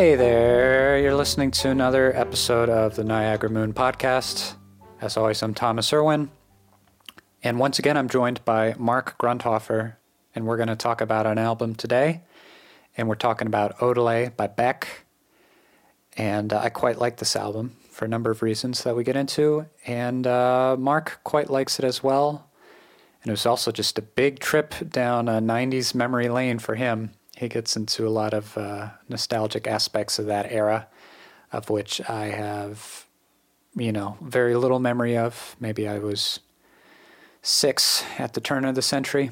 Hey there, you're listening to another episode of the Niagara Moon podcast. As always, I'm Thomas Irwin. And once again, I'm joined by Mark Grundhoefer, and we're going to talk about an album today. And we're talking about Odelay by Beck. And uh, I quite like this album for a number of reasons that we get into. And uh, Mark quite likes it as well. And it was also just a big trip down a 90s memory lane for him. He gets into a lot of uh, nostalgic aspects of that era, of which I have, you know, very little memory of. Maybe I was six at the turn of the century.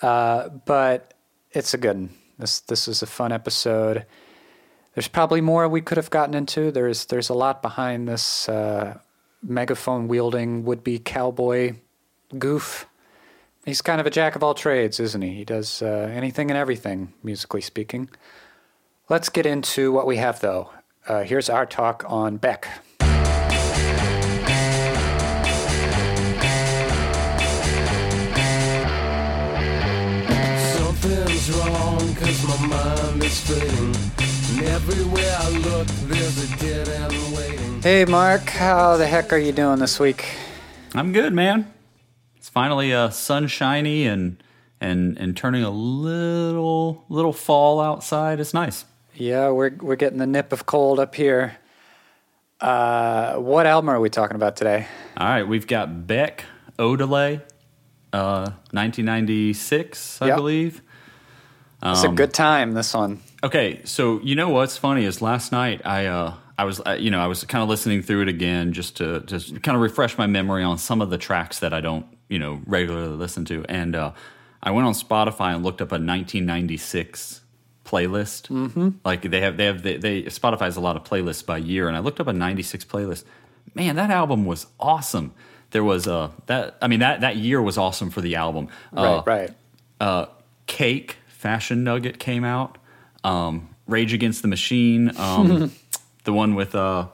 Uh, but it's a good one. This, this is a fun episode. There's probably more we could have gotten into. There's, there's a lot behind this uh, megaphone wielding would be cowboy goof he's kind of a jack of all trades, isn't he? He does uh, anything and everything, musically speaking. Let's get into what we have, though. Uh, here's our talk on Beck. Something's wrong cause my mind is fading. Everywhere I look, there's a dead end waiting. Hey, Mark, how the heck are you doing this week? I'm good, man. Finally uh, sunshiny and and and turning a little little fall outside. It's nice. Yeah, we're we're getting the nip of cold up here. Uh, what album are we talking about today? All right, we've got Beck Odelay, uh, 1996, I Yep. believe. It's a good time. This one. Okay, so you know what's funny is last night I uh, I was uh, you know I was kind of listening through it again just to just kind of refresh my memory on some of the tracks that I don't you know regularly listen to, and uh, I went on Spotify and looked up a 1996 playlist. Mm-hmm. Like they have they have they, they Spotify has a lot of playlists by year, and I looked up a 96 playlist. Man, that album was awesome. There was uh that I mean that that year was awesome for the album. Uh, right, right. uh, Cake Fashion Nugget came out. Um, Rage Against the Machine, um, the one with uh,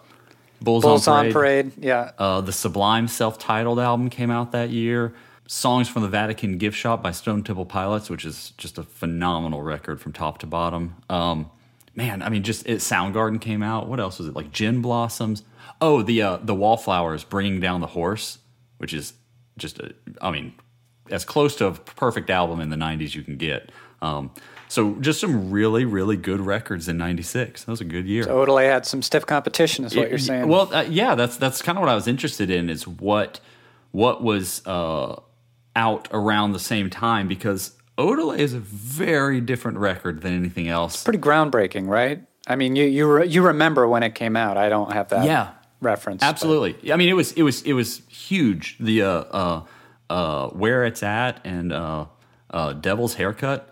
Bulls, Bulls on on Parade. Parade. Yeah. Uh, the Sublime self-titled album came out that year. Songs from the Vatican Gift Shop by Stone Temple Pilots, which is just a phenomenal record from top to bottom. Um, man, I mean, just it, Soundgarden came out. What else was it? Like Gin Blossoms. Oh, the uh, the Wallflowers, Bringing Down the Horse, which is just a, I mean, as close to a perfect album in the '90s you can get. Um, so just some really, really good records in '96. That was a good year. Odelay had some stiff competition, is what you're saying. Well, uh, yeah, that's that's kind of what I was interested in is what what was uh, out around the same time because Odelay is a very different record than anything else. pretty groundbreaking, right? I mean, you you re- you remember when it came out? I don't have that Yeah. reference. but- Absolutely. I mean, it was it was it was huge. The uh, uh, uh, where it's at and uh, uh, Devil's Haircut.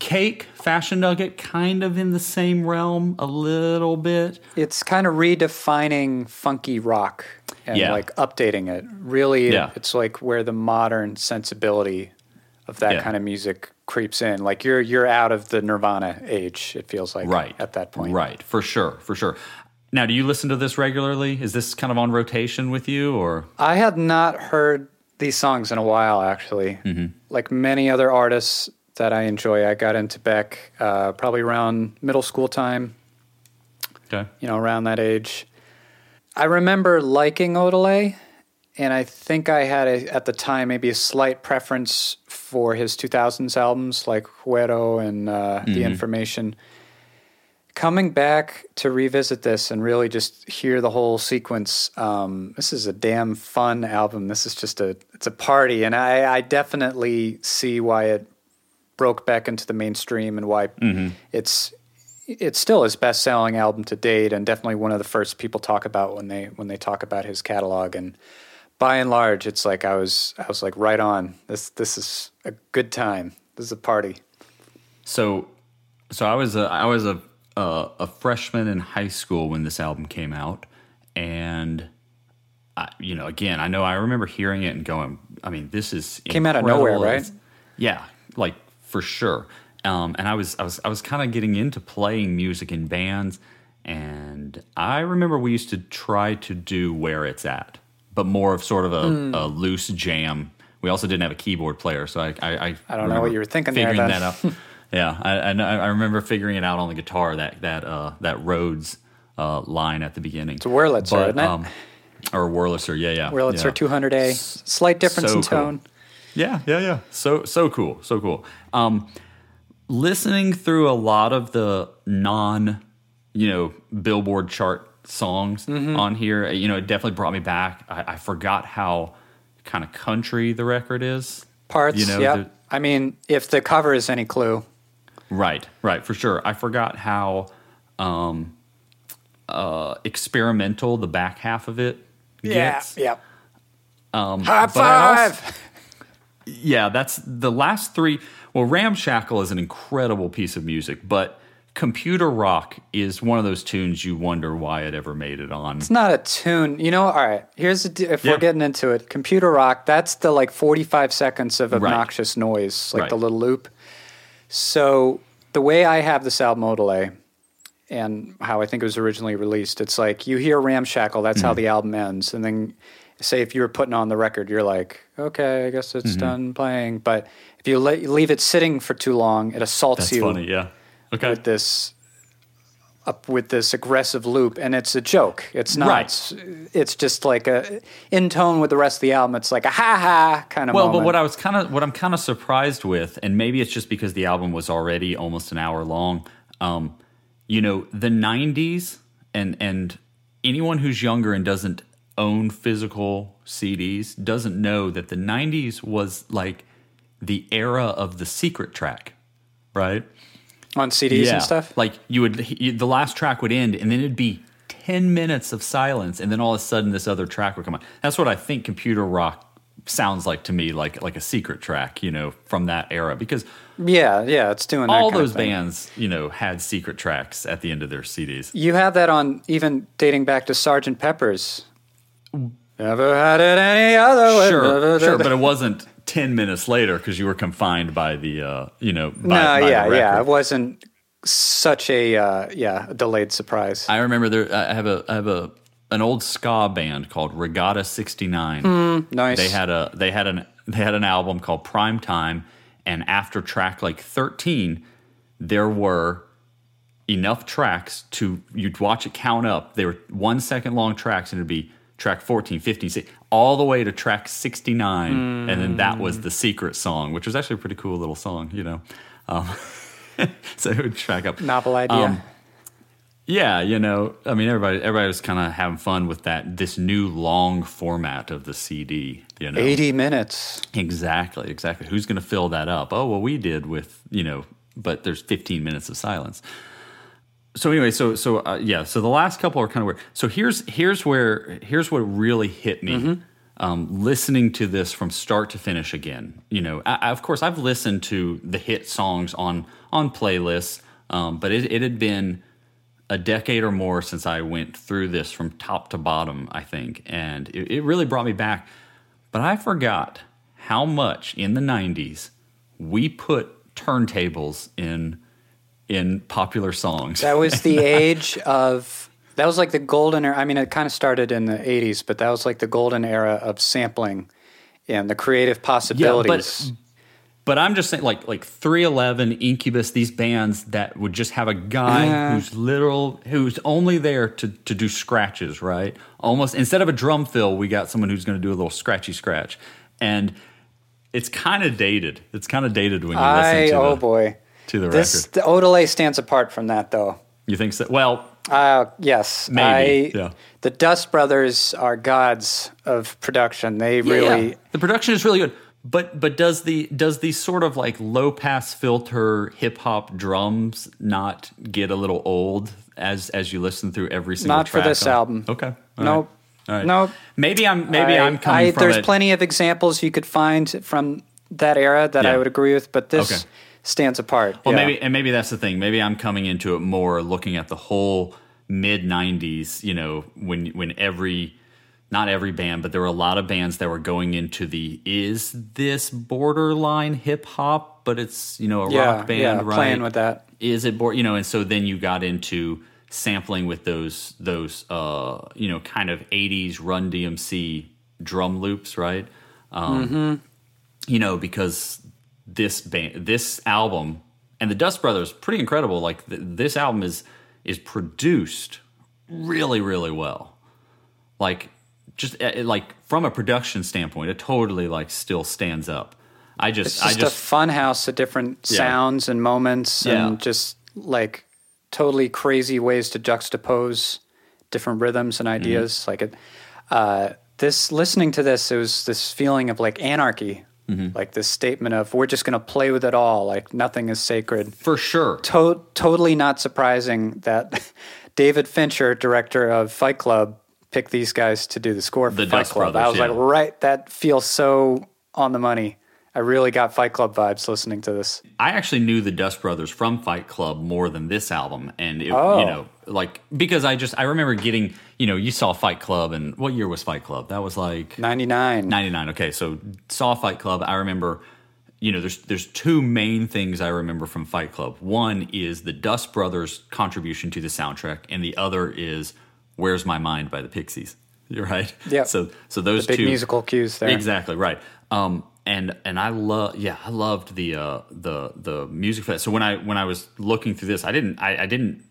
Cake, Fashion Nugget, kind of in the same realm a little bit. It's kind of redefining funky rock and Yeah. like updating it. Really, Yeah. it's like where the modern sensibility of that Yeah. kind of music creeps in. Like you're you're out of the Nirvana age. It feels like right at that point. right for sure for sure now do you listen to this regularly is this kind of on rotation with you or I had not heard these songs in a while, actually. Mm-hmm. Like many other artists that I enjoy, I got into Beck uh, probably around middle school time, okay you know, around that age. I remember liking Odelay, and I think I had a, at the time maybe a slight preference for his 2000s albums like Guero and uh, The Information. Coming back to revisit this and really just hear the whole sequence, um, this is a damn fun album. This is just a it's a party, and I, I definitely see why it broke back into the mainstream and why mm-hmm. it's it's still his best selling album to date and definitely one of the first people talk about when they when they talk about his catalog. And by and large it's like I was I was like right on. This this is a good time. This is a party. So so i was a i was a a, a freshman in high school when this album came out. And I, you know again i know i remember hearing it and going i mean this is Came out of nowhere, right? It's- yeah like for sure um, and i was i was i was kind of getting into playing music in bands and i remember we used to try to do where it's at but more of sort of a, Hmm. a loose jam we also didn't have a keyboard player so i i, I, I don't know what you were thinking there, figuring then. that out yeah. I, I I remember figuring it out on the guitar that that uh, that Rhodes uh, line at the beginning. It's a Wurlitzer, isn't it? or Wurlitzer, yeah, yeah. Wurlitzer yeah. 200A. Slight difference so in cool. Yeah, yeah, yeah. So so cool, so cool. Um, listening through a lot of the non, you know, Billboard chart songs Mm-hmm. on here, you know, it definitely brought me back. I, I forgot how kind of country the record is. Parts, You know, yeah. I mean, if the cover is any clue, Right, right, for sure. I forgot how um, uh, experimental the back half of it gets. yeah. Um, High but I also- five. Yeah, that's the last three. Well, Ramshackle is an incredible piece of music, but Computer Rock is one of those tunes you wonder why it ever made it on. It's not a tune. You know, all right. Here's the if Yeah. we're getting into it. Computer rock. That's the like 45 seconds of Right. obnoxious noise, like the little loop. So the way I have this album Odelay and how I think it was originally released, it's like you hear Ramshackle. That's Mm-hmm. how the album ends, and then say if you were putting on the record, you're like, okay, I guess Mm-hmm. it's done playing. But if you le- leave it sitting for too long, it assaults That's you funny, yeah. Okay. with this up with this aggressive loop and it's a joke it's not Right. it's, it's just like a in tone with the rest of the album it's like a ha ha kind of Well, moment. but what I was kind of what I'm kind of surprised with, and maybe it's just because the album was already almost an hour long. Um, you know, the '90s, and and anyone who's younger and doesn't own physical CDs doesn't know that the '90s was like the era of the secret track, right? on CDs and stuff Like you would, you, the last track would end, and then it'd be ten minutes of silence, and then all of a sudden this other track would come on. That's what I think computer rock sounds like to me, like like a secret track, you know, from that era, because yeah yeah it's doing that all kind of those bands, you know, had secret tracks at the end of their CDs. you have that on even dating back to Sergeant Pepper's never had it any other way Sure, sure, but it wasn't ten minutes later because you were confined by the, uh, you know, by, no by the yeah yeah it wasn't such a uh, yeah a delayed surprise I remember there. I have a I have a an old ska band called Regatta '69. nice They had a they had an they had an album called Prime Time, and after track like 13, there were enough tracks to you'd watch it count up. They were one second long tracks, and it'd be track 14, 15, 16, all the way to track 69, and then that was the secret song, which was actually a pretty cool little song, you know. Um, so it would track up. novel idea Um, Yeah, you know, I mean, everybody, everybody was kind of having fun with that. This new long format of the CD, you know, 80 minutes exactly, exactly. Who's going to fill that up? Oh, well, we did with, you know, but there's 15 minutes of silence. So anyway, so so uh, yeah, so the last couple are kind of weird. So here's here's where here's what really hit me. Um, listening to this from start to finish again, you know, I, I- of course I've listened to the hit songs on on playlists, um, but it, it had been a decade or more since I went through this from top to bottom, I think. And it, it really brought me back. But I forgot how much in the 90s we put turntables in in popular songs. That was the age of that was like the golden era. I mean, it kind of started in the '80s, but that was like the golden era of sampling and the creative possibilities. But I'm just saying, like like 311, Incubus, these bands that would just have a guy Yeah. who's literal, who's only there to to do scratches, right? Almost instead of a drum fill, we got someone who's going to do a little scratchy scratch, and it's kind of dated. It's kind of dated when you I listen to oh the, boy, to the this record. the Odelay stands apart from that though. You think so? Well, Uh, yes, Maybe, I, yeah. The Dust Brothers are gods of production. They really. yeah. the production is really good. But but does the does the sort of like low pass filter hip hop drums not get a little old as as you listen through every single Not for this on- album. Okay. All. Nope. All right. Nope. Maybe I'm maybe I, I'm coming I- There's it. plenty of examples you could find from that era that I would agree with, but this Okay. Stands apart. Well, Yeah. maybe and maybe that's the thing. Maybe I'm coming into it more looking at the whole mid '90s. You know, when when every not every band, but there were a lot of bands that were going into the is this borderline hip hop, but it's you know a Yeah, rock band, yeah, right? playing with that. Is it board? You know, and so then you got into sampling with those those uh you know kind of 80s Run DMC drum loops, right? Um, Mm-hmm. You know, because this band, this album and the Dust Brothers, pretty incredible. Like th- this album is is produced really, really well. Like just uh, like from a production standpoint, it totally like still stands up. I just, It's just, I just a fun house of different Yeah. sounds and moments Yeah. and just like totally crazy ways to juxtapose different rhythms and Mm-hmm. ideas. Like it, uh, this listening to this, it was this feeling of like anarchy, Mm-hmm. like this statement of we're just going to play with it all, like nothing is sacred. for sure. To- totally not surprising that David Fincher, director of Fight Club, picked these guys to do the score for The Fight Dust Club. I was yeah. like, right, that feels so on the money. I really got Fight Club vibes listening to this. I actually knew the Dust Brothers from Fight Club more than this album, and it, Oh. you know, like because I just I remember getting, you know, you saw Fight Club, and what year was Fight Club? That was like 99. 99 okay so saw fight club i remember you know there's there's two main things i remember from fight club one is the dust brothers contribution to the soundtrack and the other is where's my mind by the pixies you're right Yep. so so those Big two musical cues there. exactly right um and and i love yeah i loved the uh the the music for that so when i when i was looking through this i didn't i, I didn't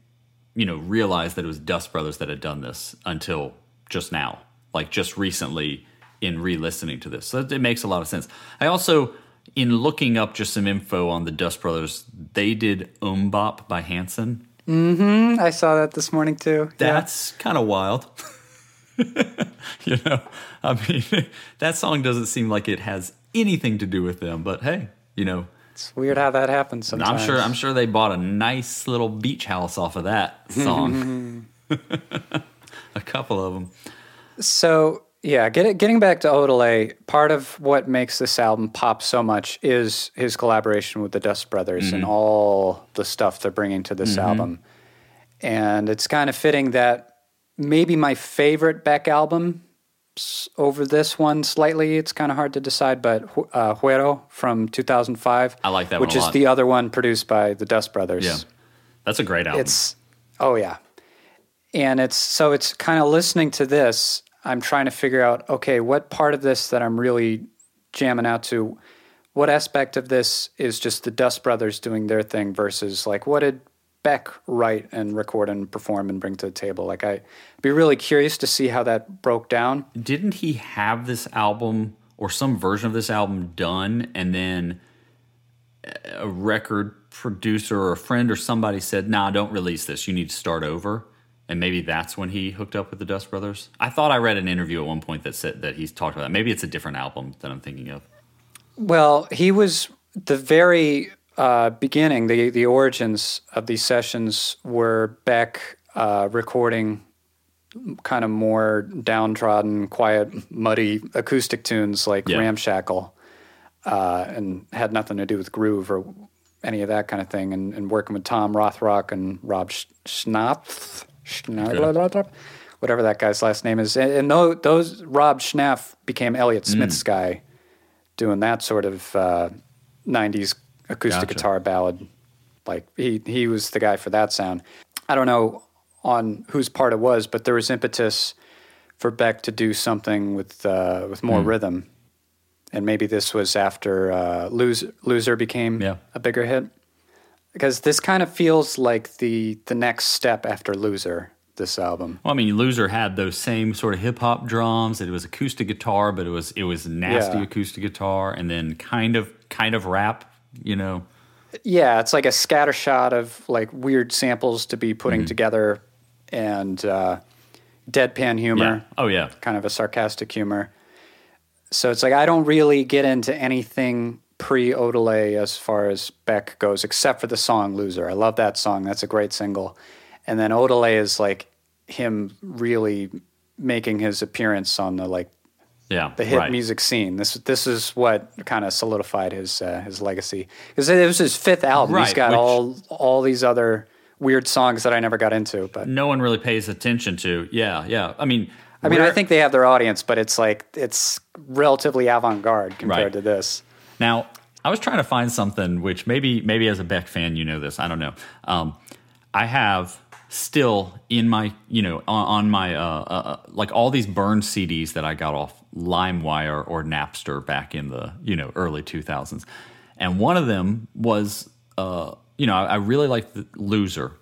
you know realize that it was dust brothers that had done this until just now like just recently in re-listening to this so it makes a lot of sense i also in looking up just some info on the dust brothers they did MMMBop by hanson Hmm. I saw that this morning too. Yeah. that's kind of wild you know i mean that song doesn't seem like it has anything to do with them but hey you know. It's weird how that happens sometimes. i'm sure i'm sure they bought a nice little beach house off of that song. A couple of them So yeah, get, getting back to Odelay, part of what makes this album pop so much is his collaboration with the Dust Brothers and mm-hmm. all the stuff they're bringing to this mm-hmm. album. And it's kind of fitting that maybe my favorite Beck album over this one slightly. It's kind of hard to decide, but uh, Guero from 2005. I like that one which is lot. the other one produced by the Dust Brothers. yeah that's a great album It's oh yeah, and it's so it's kind of listening to this. I'm trying to figure out okay, what part of this that I'm really jamming out to, what aspect of this is just the Dust Brothers doing their thing versus like what did Beck write and record and perform and bring to the table? Like I'd be really curious to see how that broke down. didn't he have this album or some version of this album done and then a record producer or a friend or somebody said nah don't release this. You need to start over. And maybe that's when he hooked up with the dust brothers? I thought i read an interview at one point that said that he's talked about that. Maybe it's a different album that i'm thinking of. Well, he was the very uh, beginning, the the origins of these sessions were Beck uh, recording kind of more downtrodden, quiet, muddy acoustic tunes like Yeah. Ramshackle, uh, and had nothing to do with groove or any of that kind of thing. And, and working with Tom Rothrock and Rob Sch- Schnapf, Schna- whatever that guy's last name is, and, and those, those Rob Schnapf became Elliott Mm. Smith's guy doing that sort of uh, 90s acoustic Gotcha. guitar ballad. Like he he was the guy for that sound. I don't know on whose part it was, but there was impetus for Beck to do something with uh, with more rhythm, and maybe this was after uh, Loser, Loser became Yeah. a bigger hit. Because this kind of feels like the the next step after Loser. This album, well i mean loser had those same sort of hip-hop drums it was acoustic guitar but it was it was nasty Yeah. acoustic guitar and then kind of kind of rap you know Yeah, it's like a scatter shot of like weird samples to be Mm-hmm. putting together and uh, deadpan humor, yeah oh yeah kind of a sarcastic humor. So it's like I don't really get into anything pre Odelay as far as Beck goes, except for the song Loser. I love that song. That's a great single. And then Odelay is like him really making his appearance on the like yeah the hit right. music scene. This this is what kind of solidified his uh, his legacy because it was his fifth album. He's got which- all all these other weird songs that I never got into. But no one really pays attention to yeah yeah i mean I mean, I think they have their audience, but it's like it's relatively avant garde compared Right. to this. Now, I was trying to find something which maybe maybe as a Beck fan you know this. I don't know. Um, I have still in my you know on, on my uh, uh, uh, like all these burned CDs that I got off LimeWire or Napster back in the you know early 2000s, and one of them was uh, you know, I, I really liked the Loser,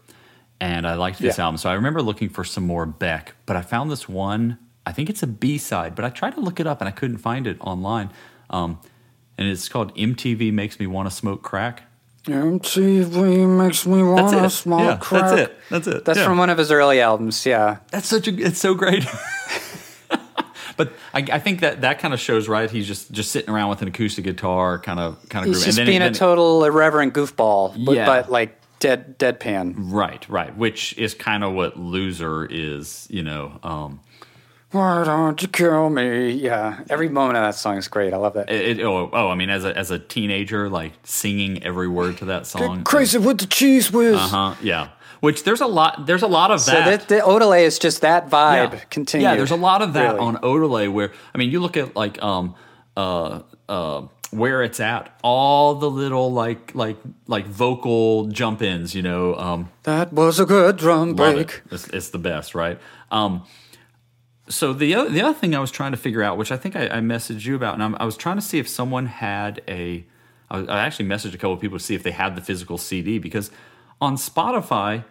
and I liked this Yeah. album. So I remember looking for some more Beck, but I found this one. I think it's a B side, but I tried to look it up and I couldn't find it online. Um, and it's called MTV Makes Me Want to Smoke Crack. MTV makes me That's want to it. smoke yeah, crack. that's it. That's it. That's Yeah. from one of his early albums. Yeah, That's such a. It's so great. but I, I think that that kind of shows right. He's just just sitting around with an acoustic guitar, kind of kind of he's grooving. just and being then, a total irreverent goofball, but, Yeah. but like dead deadpan. right, right, which is kind of what loser is. You know, um, Why don't you kill me? Yeah, every moment of that song is great. I love that. it, it- oh, oh, I mean, as a as a teenager, like singing every word to that song. Crazy with the cheese whiz. Uh huh. Yeah. Which there's a lot. There's a lot of that. So the, the Odelay is just that vibe yeah. continued. Yeah, there's a lot of that really. on Odelay where I mean, you look at like um uh uh where it's at, all the little like like like vocal jump ins, you know, um That was a good drum break. it. It's, it's the best, right? Um so the other, the other thing I was trying to figure out, which I think I, I messaged you about, and I'm, I was trying to see if someone had a. I, actually messaged a couple of people to see if they had the physical CD because on Spotify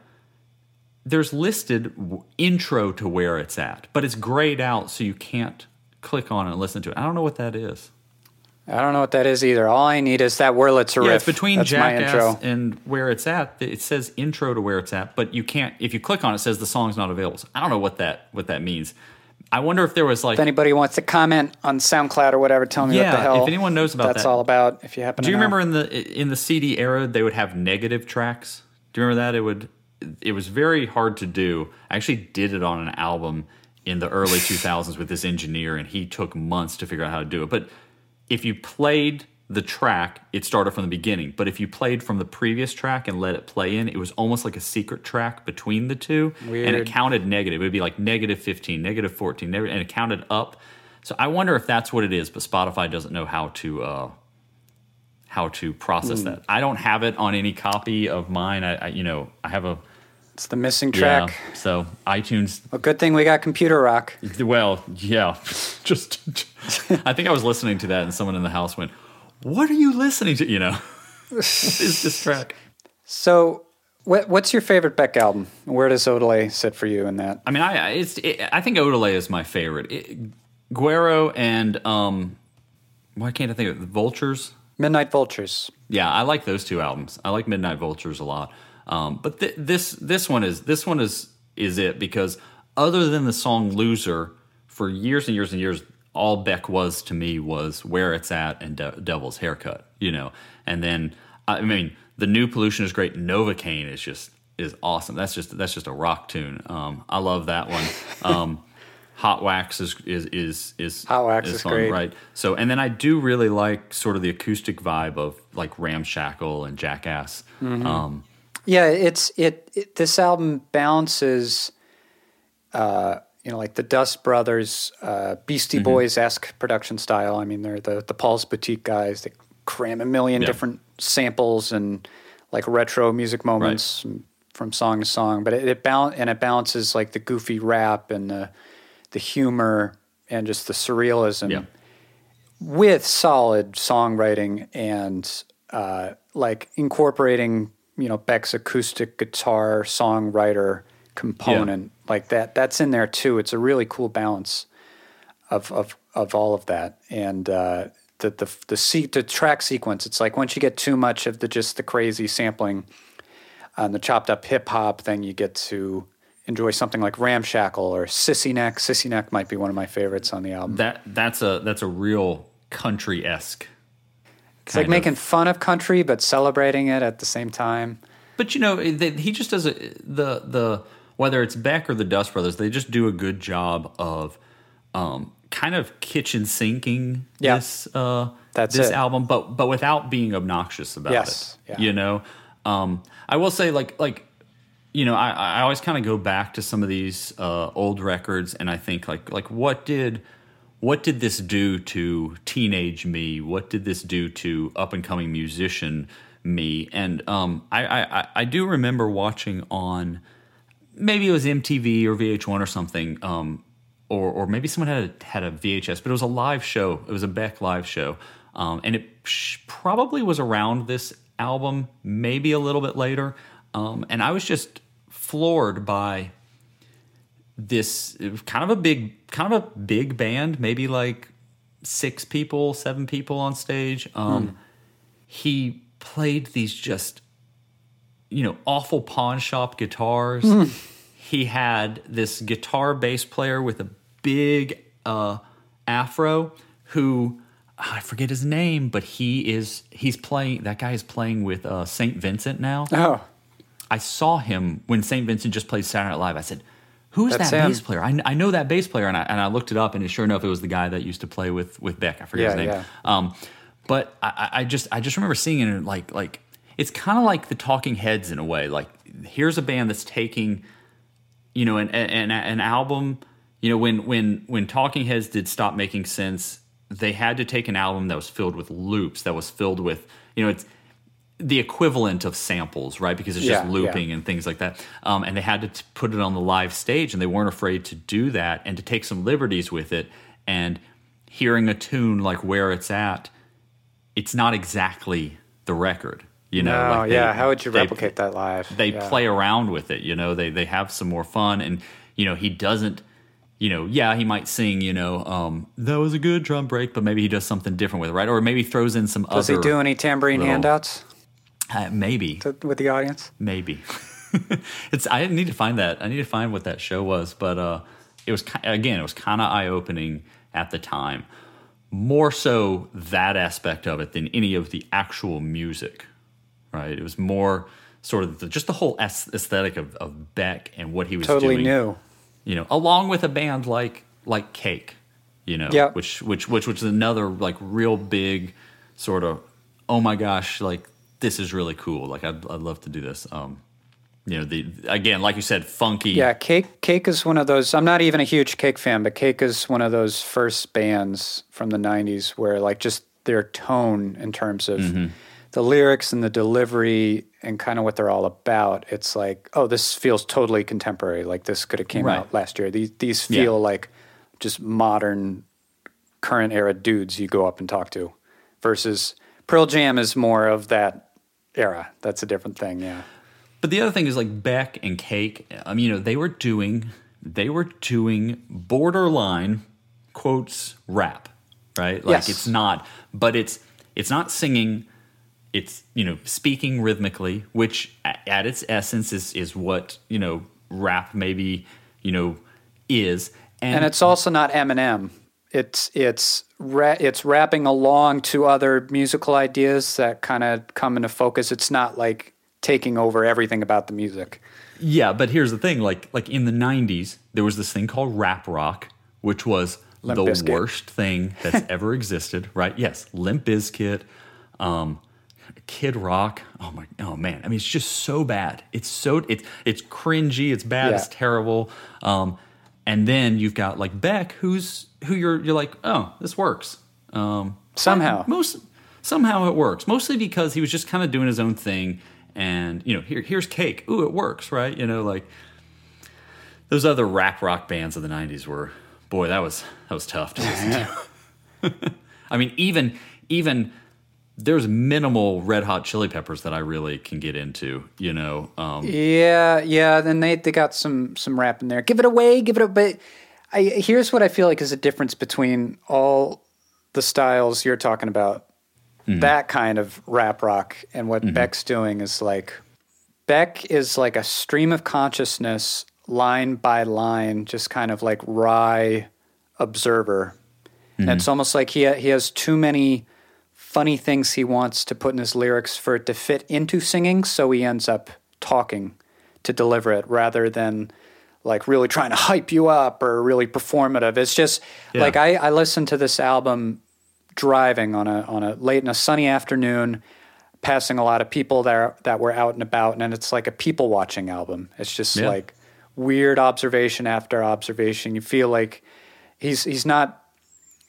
there's listed intro to where it's at, but it's grayed out so you can't click on it and listen to it. I don't know what that is. I don't know what that is either. All I need is that Wurlitzer riff. Yeah, it's between That's my Jackass intro. and where it's at. It says intro to where it's at, but you can't. If you click on it, it says the song's not available. So I don't know what that what that means. I wonder if there was like. If anybody wants to comment on SoundCloud or whatever, tell me Yeah, what the hell. if anyone knows about that's that. all about. If you happen to do you know. remember in the in the CD era they would have negative tracks? Do you remember that? It would. It was very hard to do. I actually did it on an album in the early 2000s with this engineer, and he took months to figure out how to do it. But if you played the track, it started from the beginning. But if you played from the previous track and let it play in, it was almost like a secret track between the two. And it counted negative. It would be like negative 15, negative 14, and it counted up. So I wonder if that's what it is, but Spotify doesn't know how to uh, how to process Hmm. that. I don't have it on any copy of mine. I, I you know I have a It's the missing track. yeah. So iTunes Well, good thing we got Computer Rock. well, yeah. Just, I think I was listening to that, and someone in the house went, "What are you listening to?" You know, what is this track? So, what, what's your favorite Beck album? Where does Odelay sit for you in that? I mean, I it's it, I think Odelay is my favorite. It, Guero and um, why can't I think of it? Vultures? Midnight Vultures. Yeah, I like those two albums. I like Midnight Vultures a lot. Um, but th- this this one is this one is is it because other than the song "Loser," for years and years and years, all Beck was to me was "Where It's At" and De- "Devil's Haircut." You know, and then I mean, the new pollution is great. Novacane is just is awesome. That's just that's just a rock tune. Um, I love that one. Um, Hot Wax is is is is Hot Wax is fun, great. right? So, and then I do really like sort of the acoustic vibe of like Ramshackle and Jackass. Mm-hmm. Um, Yeah, it's it, it. This album balances, uh, you know, like the Dust Brothers, uh, Beastie Mm-hmm. Boys esque production style. I mean, they're the the Paul's Boutique guys. They cram a million Yeah. different samples and like retro music moments from, from song to song. But it, it bal- and it balances like the goofy rap and the the humor and just the surrealism yeah, with solid songwriting and uh, like incorporating you know Beck's acoustic guitar songwriter component like that that's in there too it's a really cool balance of of of all of that and uh, the the the, se- the track sequence it's like once you get too much of the just the crazy sampling and the chopped up hip hop then you get to enjoy something like Ramshackle or Sissy Neck Sissy Neck might be one of my favorites on the album that that's a that's a real country esque. It's like making fun of country, but celebrating it at the same time. But you know, they, he just does a, the the whether it's Beck or the Dust Brothers, they just do a good job of um, kind of kitchen sinking Yeah. this uh, That's this it. album, but but without being obnoxious about Yes. it. Yeah. You know, um, I will say like like you know, I, I always kind of go back to some of these uh, old records, and I think like like what did what did this do to teenage me? What did this do to up and coming musician me? And um, I, I I- I do remember watching on maybe it was MTV or VH1 or something, um, or or maybe someone had a, had a VHS, but it was a live show. It was a Beck live show. Um, and it sh- probably was around this album, maybe a little bit later. Um, and I was just floored by this kind of a big kind of a big band maybe like six people seven people on stage um he played these just you know awful pawn shop guitars he had this guitar bass player with a big uh afro who I forget his name, but he is he's playing that guy is playing with uh St. Vincent now. Oh, I saw him when St. Vincent just played Saturday Night Live. I said, "Who's That's that him. bass player?" I, I know that bass player, and I, and I looked it up, and sure enough, it was the guy that used to play with with Beck. I forget Yeah, his name. yeah. Um, but I, I I just I just remember seeing it, and like like it's kind of like the Talking Heads in a way. Like here's a band that's taking, you know, an an, an album. You know, when when when Talking Heads did stop making sense, they had to take an album that was filled with loops, that was filled with you know it's the equivalent of samples, right? Because it's just looping yeah. and things like that. Um, and they had to t- put it on the live stage, and they weren't afraid to do that and to take some liberties with it. And hearing a tune like where it's at, it's not exactly the record, you know. no, like they- yeah. How would you they- replicate that live? They Yeah. play around with it, you know. They they have some more fun, and you know he doesn't. You know, yeah, he might sing. You know, um, that was a good drum break, but maybe he does something different with it, right? Or maybe throws in some other Does he do any tambourine little- handouts Uh, maybe to, with the audience? maybe it's i need to find that i need to find what that show was but uh it was again it was kind of eye-opening at the time more so that aspect of it than any of the actual music right it was more sort of the, just the whole aesthetic of, of beck and what he was Totally doing new. you know along with a band like like cake you know Yep. which which which was another like real big sort of oh my gosh like this is really cool like i'd, I'd love to do this um you know the again like you said funky Yeah, Cake Cake is one of those. I'm not even a huge Cake fan, but Cake is one of those first bands from the '90s where, like, just their tone in terms of Mm-hmm. The lyrics and the delivery and kind of what they're all about. It's like, oh, this feels totally contemporary. Like this could have came Right. out last year. These these Yeah. feel like just modern, current era dudes you go up and talk to, versus Pearl Jam is more of that era. That's a different thing. Yeah. But the other thing is like Beck and Cake. I mean, you know, they were doing they were doing borderline quotes rap, right? Like Yes. it's not, but it's it's not singing. It's you know speaking rhythmically, which at its essence is is what you know rap maybe you know is. and it's also not Eminem. It's it's ra- it's rapping along to other musical ideas that kind of come into focus. It's not like taking over everything about the music. Yeah, but here's the thing: like like in the '90s, there was this thing called rap rock, which was Limp the Bizkit. worst thing that's ever existed. Right? Yes, Limp Bizkit, um, Kid Rock. Oh my, oh man! I mean, it's just so bad. It's so it's it's cringy. It's bad. Yeah. It's terrible. Um, and then you've got like Beck, who's who you're you're like, oh, this works. Um, Somehow. most somehow it works. Mostly because he was just kind of doing his own thing, and you know, here here's cake. Ooh, it works, right? You know, like those other rap rock bands of the '90s were. Boy, that was that was tough to listen to. I mean, even even there's minimal Red Hot Chili Peppers that I really can get into. You know, um, Yeah, yeah. Then they they got some some rap in there. Give it away, give it away. I here's what I feel like is a difference between all the styles you're talking about. Mm-hmm. That kind of rap rock and what mm-hmm. Beck's doing is like Beck is like a stream of consciousness, line by line, just kind of like wry observer. And mm-hmm. it's almost like he he has too many funny things he wants to put in his lyrics for it to fit into singing, so he ends up talking to deliver it rather than like really trying to hype you up or really performative. It's just Yeah. like I, I listened to this album driving on a on a late in a sunny afternoon, passing a lot of people that that were out and about, and it's like a people watching album. It's just Yeah. like weird observation after observation. You feel like he's he's not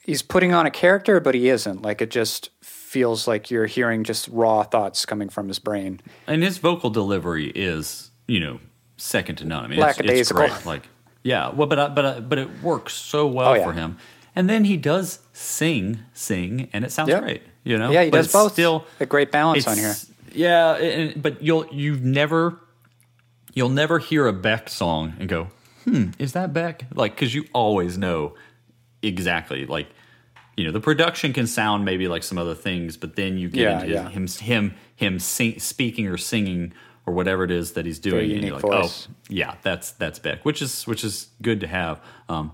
he's putting on a character, but he isn't. Like it just feels like you're hearing just raw thoughts coming from his brain. and his vocal delivery is you know second to none. I mean, it's, it's great. Like, yeah, well, but uh, but uh, but it works so well Oh, yeah. for him. And then he does sing, sing, and it sounds Yep. great. You know, Yeah, he But does it's both. Still, a great balance on here. Yeah, and, but you'll you've never you'll never hear a Beck song and go, hmm, is that Beck? Like, because you always know exactly. Like, you know, the production can sound maybe like some other things, but then you get Yeah, into yeah. him him him sing, speaking or singing or whatever it is that he's doing, and you're like, voice. oh, yeah, that's that's Beck, which is which is good to have. Um,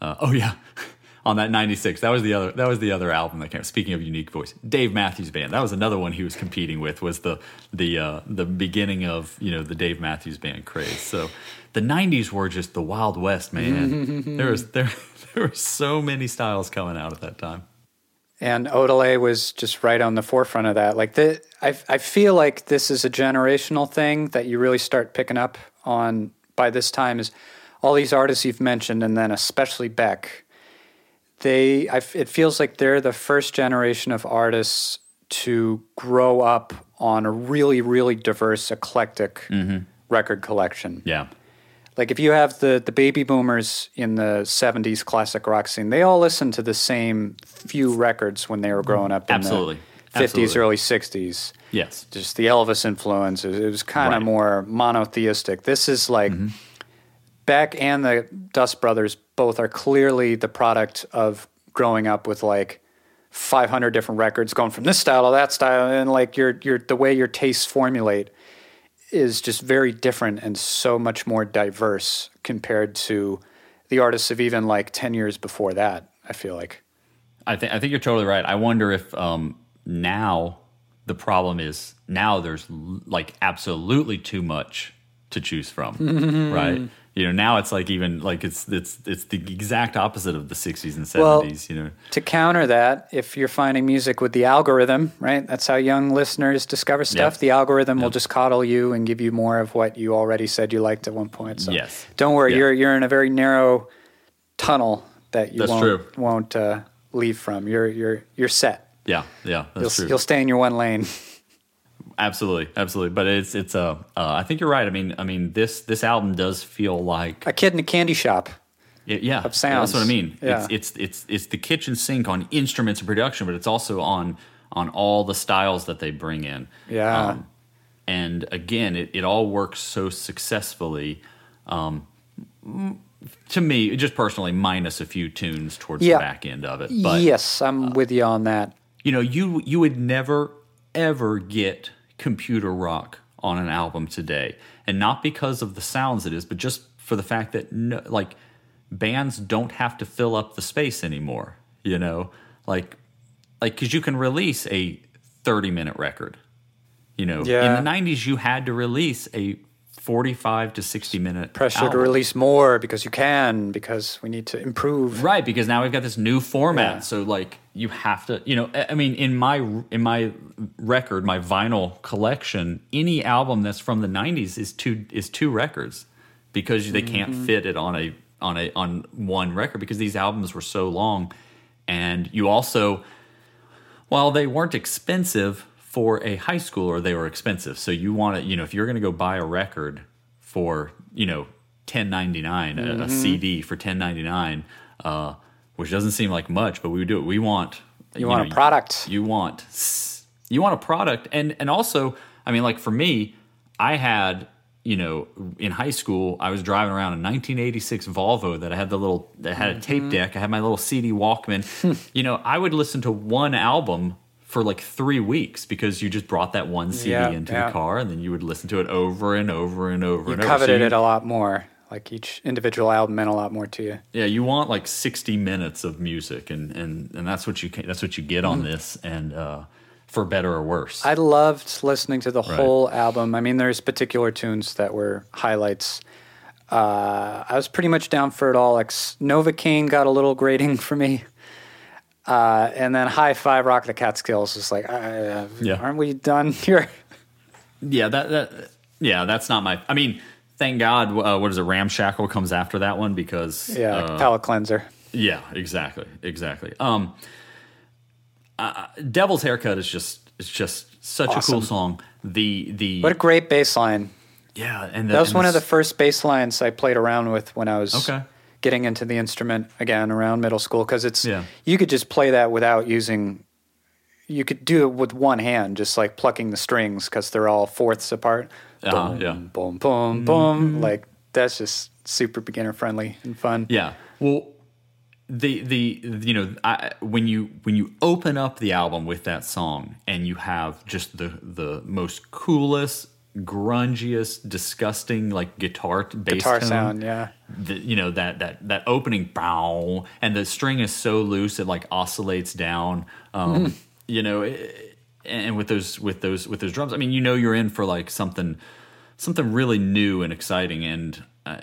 uh, oh yeah. On that '96, that was the other. That was the other album that came. Speaking of unique voice, Dave Matthews Band. That was another one he was competing with. Was the the uh, the beginning of you know the Dave Matthews Band craze. So the '90s were just the Wild West, man. there was there there were so many styles coming out at that time. and Odelay was just right on the forefront of that. Like the, I, I feel like this is a generational thing that you really start picking up on by this time. Is all these artists you've mentioned, and then especially Beck. They, I, it feels like they're the first generation of artists to grow up on a really, really diverse, eclectic mm-hmm. record collection. Yeah, Like if you have the the baby boomers in the '70s classic rock scene, they all listened to the same few records when they were growing up. In Absolutely. the '50s, Absolutely. early '60s. yes, Just the Elvis influence. It was kind of Right. more monotheistic. This is like mm-hmm. Beck and the Dust Brothers both are clearly the product of growing up with like 500 different records, going from this style to that style, and like your your the way your tastes formulate is just very different and so much more diverse compared to the artists of even like 10 years before that. I feel like. I think I think you're totally right. I wonder if um, now the problem is now there's l- like absolutely too much to choose from, right? You know, now it's like even like it's it's it's the exact opposite of the 60s and 70s. Well, you know, To counter that, if you're finding music with the algorithm, right? That's how young listeners discover stuff. Yep. The algorithm will just coddle you and give you more of what you already said you liked at one point. So Yes. don't worry, Yeah. you're you're in a very narrow tunnel that you That's won't true. won't uh, leave from. You're you're you're set. yeah, yeah, that's You'll true. you'll stay in your one lane. Absolutely, absolutely. But it's it's a. Uh, I think you're right. I mean, I mean this this album does feel like A kid in a candy shop. Yeah, yeah, of sounds. That's what I mean. Yeah. It's, it's it's it's the kitchen sink on instruments and production, but it's also on on all the styles that they bring in. Um, Yeah. and again, it, it all works so successfully. Um, to me, just personally, minus a few tunes towards Yeah. the back end of it. But yes, I'm with you on that. you know, you you would never ever get computer rock on an album today, and not because of the sounds it is, but just for the fact that no, like bands don't have to fill up the space anymore. You know, like like because you can release a thirty minute record. You know, Yeah. in the '90s, you had to release a forty-five to sixty minute Pressure to release more because you can because we need to improve. Right, because now we've got this new format. Yeah. So like you have to, you know, I mean in my in my record, my vinyl collection, any album that's from the 90s is two is two records because they can't Mm-hmm. fit it on a on a on one record because these albums were so long and you also while they weren't expensive for a high schooler, they were expensive. So you want to, you know, if you're going to go buy a record for, you know, ten ninety nine, a, a CD for ten ninety nine, uh, which doesn't seem like much, but we would do it. We want You want a product. You want you want a product, and and also, I mean, like for me, I had. You know, in high school, I was driving around a 1986 Volvo that I had the little that had a Mm-hmm. tape deck. I had my little CD Walkman. you know, I would listen to one album for like three weeks because you just brought that one CD Yeah, into yeah. the car, and then you would listen to it over and over and over You and over. coveted So you- it a lot more. Like each individual album meant a lot more to you. yeah, you want like 60 minutes of music, and and and that's what you can, that's what you get Mm. on this, and uh, for better or worse. I loved listening to the Right. whole album. I mean, there's particular tunes that were highlights. Uh, I was pretty much down for it all. Like Novacane got a little grating for me. Uh, and then High Five Rock the Catskills is like, uh, Yeah. aren't we done here? yeah, that that yeah, that's not my. I mean, thank God. Uh, what is it? Ramshackle comes after that one because Yeah, uh, palate cleanser. Yeah, exactly, exactly. Um, uh, Devil's Haircut is just it's just such a cool song. The the What a great bass line. yeah, and the, That was and one of the first bass lines I played around with when I was Okay. Getting into the instrument again around middle school because it's Yeah. you could just play that without using you could do it with one hand, just like plucking the strings because they're all fourths apart. Uh-huh, boom, yeah. boom, boom, boom. Like that's just super beginner friendly and fun. Yeah. Well, the the you know I, when you when you open up the album with that song and you have just the the most coolest grungiest disgusting like guitar bass Guitar tone, sound, yeah. the, you know that that that opening bow and the string is so loose it like oscillates down um you know it, and with those with those with those drums. I mean you know you're in for like something something really new and exciting and uh,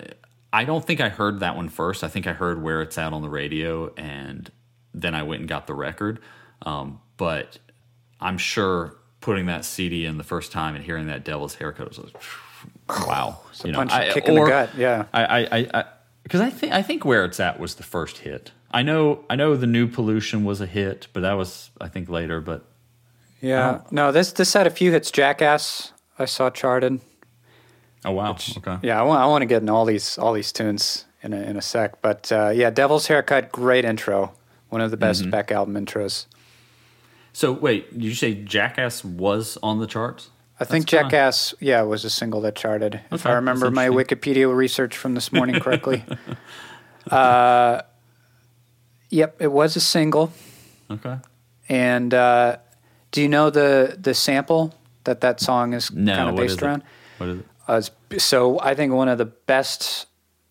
i don't think i heard that one first. I think i heard where it's at on the radio and then i went and got the record. Um but i'm sure putting that cd in the first time and hearing that devil's haircut was like wow a punch kick in the gut, yeah. I, I, I, because I think I think where it's at was the first hit. I know, I know, the new pollution was a hit, but that was I think later. But Yeah. No, this this had a few hits. Jackass, I saw charted. oh wow, okay, Yeah, I want I want to get in all these all these tunes in a in a sec. But uh, yeah, Devil's Haircut, great intro. One of the best Mm-hmm. Beck album intros. So wait, did you say Jackass was on the charts? I think That's kinda- Jackass, yeah, was a single that charted. If I remember my. Wikipedia research from this morning correctly. uh, yep, it was a single. Okay, And uh, do you know the the sample that that song is no, kind of based around? it? What is it? Uh, so I think one of the best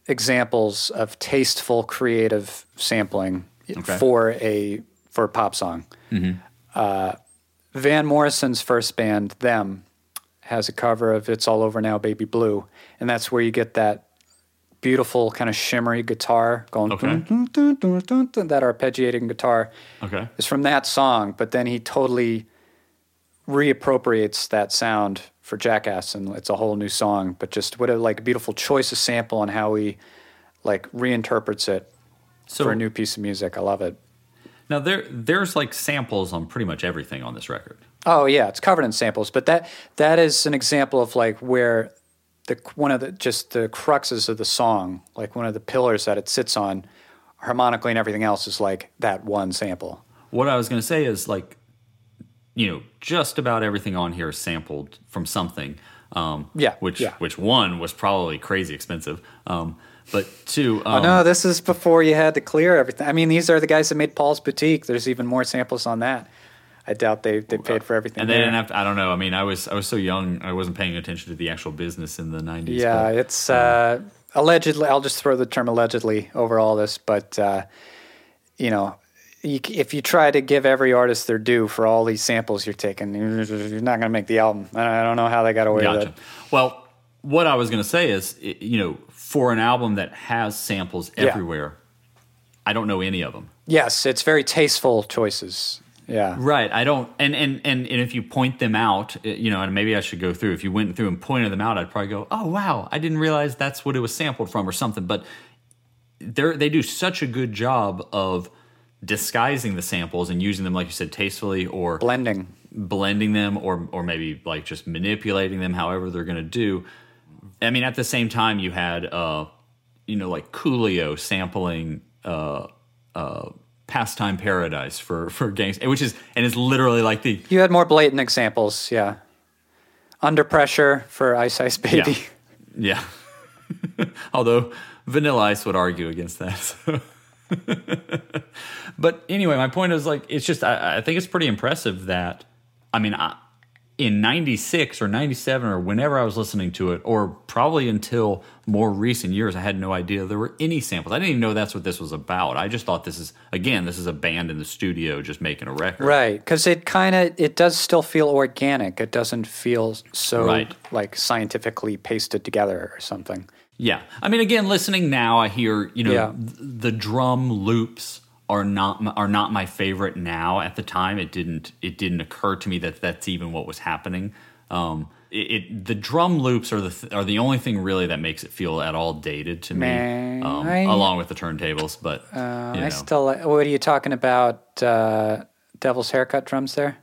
examples of tasteful, creative sampling Okay. for a for a pop song. Uh, Van Morrison's first band, Them, has a cover of "It's All Over Now, Baby Blue," and that's where you get that beautiful kind of shimmery guitar going. Okay. dun, dun, dun, that arpeggiating guitar Okay, is from that song, but then he totally reappropriates that sound for Jackass, and it's a whole new song. But just what a like beautiful choice of sample and how he like reinterprets it so for a new piece of music. I love it. Now there there's like samples on pretty much everything on this record. Oh yeah, it's covered in samples, but that that is an example of like where the one of the just the cruxes of the song, like one of the pillars that it sits on, harmonically and everything else is like that one sample. What I was going to say is like, you know, just about everything on here is sampled from something. Um, Yeah, Which yeah. which one was probably crazy expensive. Um, but two, um, Oh no, this is before you had to clear everything. I mean, these are the guys that made Paul's Boutique. There's even more samples on that. I doubt they, they paid for everything. and they there. didn't have to, I don't know. I mean, I was I was so young, I wasn't paying attention to the actual business in the '90s. Yeah, but- it's uh, allegedly. I'll just throw the term allegedly over all this, but uh, you know, you, if you try to give every artist their due for all these samples you're taking, you're you're not going to make the album. I don't, know how they got away with it. Well, what I was going to say is, you know, for an album that has samples Yeah. everywhere, I don't know any of them. Yes, it's very tasteful choices. Yeah, Right. I don't. And and and, and if you point them out, uh, you know, and maybe I should go through. If you went through and pointed them out, I'd probably go, "Oh wow, I didn't realize that's what it was sampled from, or something." But they they do such a good job of disguising the samples and using them, like you said, tastefully or blending. blending them or or maybe like just manipulating them however they're going to do i mean at the same time you had uh you know like coolio sampling uh uh pastime paradise for for gangs which is and it's literally like the You had more blatant examples. Yeah, Under Pressure for Ice Ice Baby. yeah yeah although vanilla ice would argue against that so. but anyway my point is like it's just I, I think it's pretty impressive that i mean I, in 96 or 97 or whenever I was listening to it, or probably until more recent years, I had no idea there were any samples. I didn't even know that's what this was about. I just thought this is, again, this is a band in the studio just making a record. Right, because it kind of it does still feel organic. It doesn't feel so Right. like scientifically pasted together or something. Yeah. I mean, again, listening now, I hear, you know, Yeah. th- the drum loops are not are not my favorite now. At the time, it didn't it didn't occur to me that that's even what was happening. Um, it, it the drum loops are the th- are the only thing really that makes it feel at all dated to me, um, I- along with the turntables. But Uh, you I know. still. What are you talking about? Uh, Devil's haircut drums there.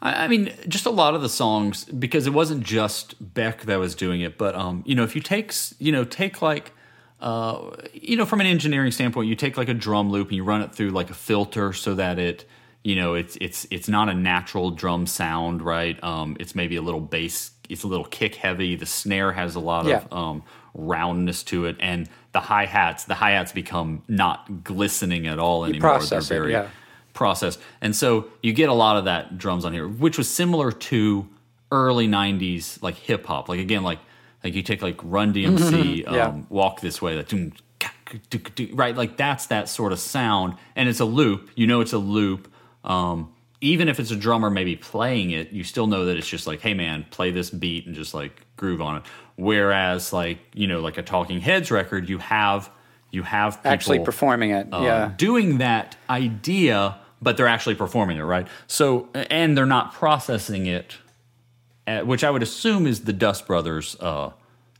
I I mean, just a lot of the songs because it wasn't just Beck that was doing it, but um, you know, if you take you know take like uh, you know from an engineering standpoint, you take like a drum loop and you run it through like a filter so that it you know, it's it's it's not a natural drum sound, right? Um, it's maybe a little bass. It's a little kick heavy. The snare has a lot Yeah. of um, roundness to it, and the hi hats. The hi hats become not glistening at all anymore. process They're very yeah. processed, and so you get a lot of that drums on here, which was similar to early '90s like hip hop. Like again, like like you take like Run DMC, Yeah. um, Walk This Way, that doom, ka, ka, do, ka, do, right? Like that's that sort of sound, and it's a loop. You know, it's a loop. Um, even if it's a drummer maybe playing it, you still know that it's just like, hey man, play this beat and just like groove on it. Whereas like you know, like a Talking Heads record, you have you have people, Actually performing it. um, yeah. doing that idea, but they're actually performing it, right? So, and they're not processing it, uh, which I would assume is the Dust Brothers' uh,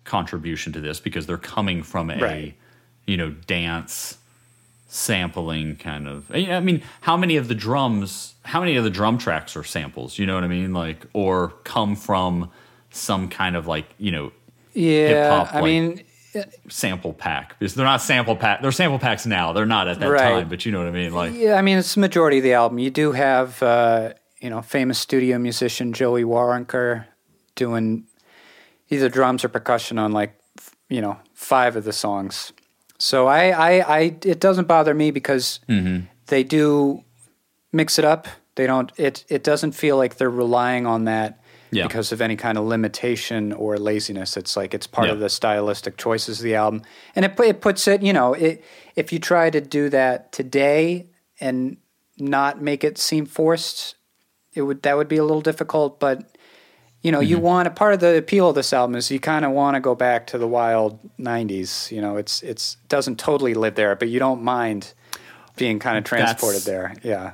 contribution to this because they're coming from a, Right. you know, dance sampling kind of. I mean, how many of the drums, how many of the drum tracks are samples? You know what I mean? Like, or come from some kind of like, you know, Yeah. I like- mean, sample pack because they're not sample pack. They're sample packs now. They're not at that Right. time, but you know what I mean. Like, Yeah, I mean it's the majority of the album. You do have uh, you know famous studio musician Joey Waronker doing either drums or percussion on like you know five of the songs. So I, I, I it doesn't bother me because Mm-hmm. they do mix it up. They don't. It it doesn't feel like they're relying on that Yeah. because of any kind of limitation or laziness. It's like it's part Yeah. of the stylistic choices of the album, and it it puts it. You know, it if you try to do that today and not make it seem forced, it would that would be a little difficult. But you know, Mm-hmm. you want a part of the appeal of this album is you kind of want to go back to the wild '90s. You know, it's it's doesn't totally live there, but you don't mind being kind of transported That's- there. Yeah.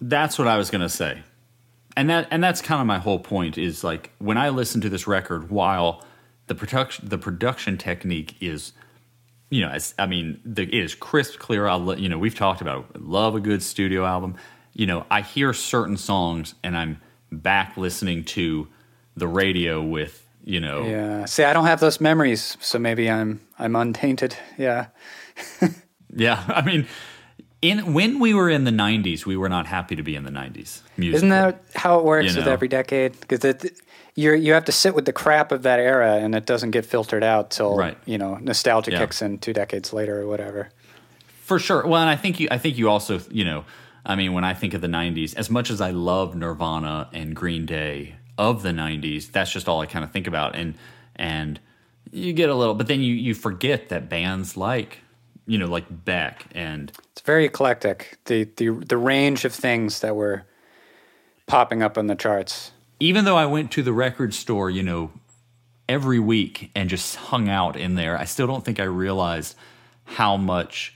That's what I was gonna say, and that and that's kind of my whole point is like when I listen to this record, while the production the production technique is, you know, I mean, the, it is crisp, clear. I lo- you know we've talked about it. love a good studio album. You know, I hear certain songs and I'm back listening to the radio with you know Yeah. See, I don't have those memories, so maybe I'm I'm untainted. Yeah. yeah. I mean. In, when we were in the 90s, we were not happy to be in the 90s. Musically. Isn't that how it works You with every decade? Because it, you're you have to sit with the crap of that era, and it doesn't get filtered out till Right. you know nostalgia Yeah. kicks in two decades later or whatever. For sure. Well, and I think you I think you also, you know, I mean, when I think of the 90s, as much as I love Nirvana and Green Day of the 90s, that's just all I kind of think about and and you get a little but then you you forget that bands like, you know, like Beck and It's very eclectic. The the the range of things that were popping up on the charts. even though I went to the record store, you know, every week and just hung out in there, I still don't think I realized how much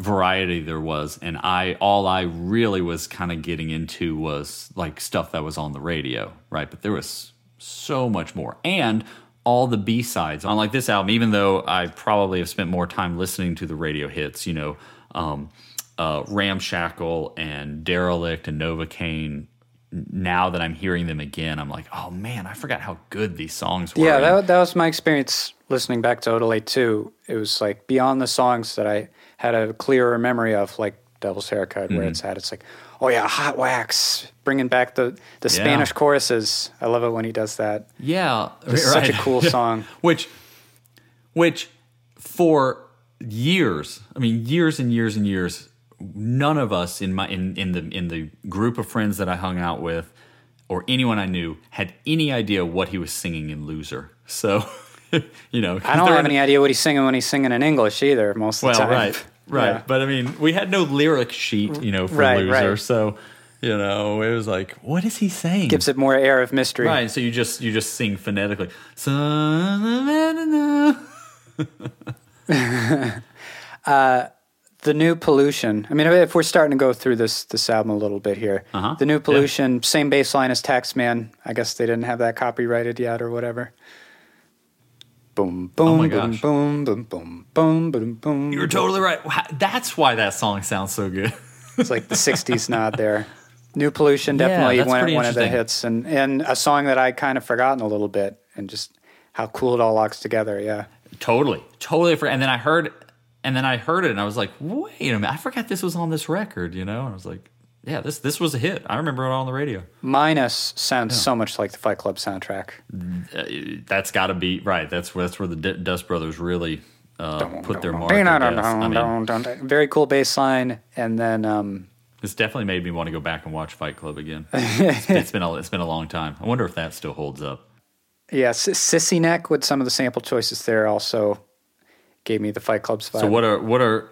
variety there was. And I, all I really was kind of getting into was like stuff that was on the radio, right? But there was so much more. And all the B sides on like this album, even though I probably have spent more time listening to the radio hits, you know, um, uh, Ramshackle and Derelict and Novacane. Now that I'm hearing them again, I'm like, oh man, I forgot how good these songs were. Yeah, that, that was my experience listening back to Odelay too. It was like beyond the songs that I had a clearer memory of, like Devil's Haircut, Mm-hmm. where it's at. It's like, oh yeah, Hot Wax, bringing back the the Yeah. Spanish choruses. I love it when he does that. Yeah, It's such a cool song. Which, which, for years, I mean, years and years and years, none of us in my in in the in the group of friends that I hung out with, or anyone I knew, had any idea what he was singing in "Loser." So, you know, I don't have any idea what he's singing when he's singing in English either. Most of Well, the time, right, right. Yeah. But I mean, we had no lyric sheet, you know, for Right, "Loser," right. so you know, it was like, what is he saying? gives it more air of mystery. Right, so you just you just sing phonetically. Of Adonai. the new pollution. I mean, if we're starting to go through this this album a little bit here, Uh-huh. the new pollution, same bass line as Taxman. I guess they didn't have that copyrighted yet or whatever. Boom, boom, Oh my boom, gosh. boom, boom, boom, boom, boom, boom. You're totally right. That's why that song sounds so good. It's like the '60s nod there. New pollution definitely that's one, one of the hits, and and a song that I kind of forgotten a little bit, and just how cool it all locks together. Yeah. totally, totally. For, and then I heard, and then I heard it, and I was like, wait a minute, I forgot this was on this record. You know, and I was like, yeah, this this was a hit. I remember it on the radio. Minus sounds so much like the Fight Club soundtrack. Uh, that's got to be right. That's where that's where the D- Dust Brothers really uh, put their mark. I mean, Very cool bass line, and then um, This definitely made me want to go back and watch Fight Club again. it's, it's been a, it's been a long time. I wonder if that still holds up. yeah, S- Sissy Neck with some of the sample choices there also gave me the Fight Club vibe. So what are what are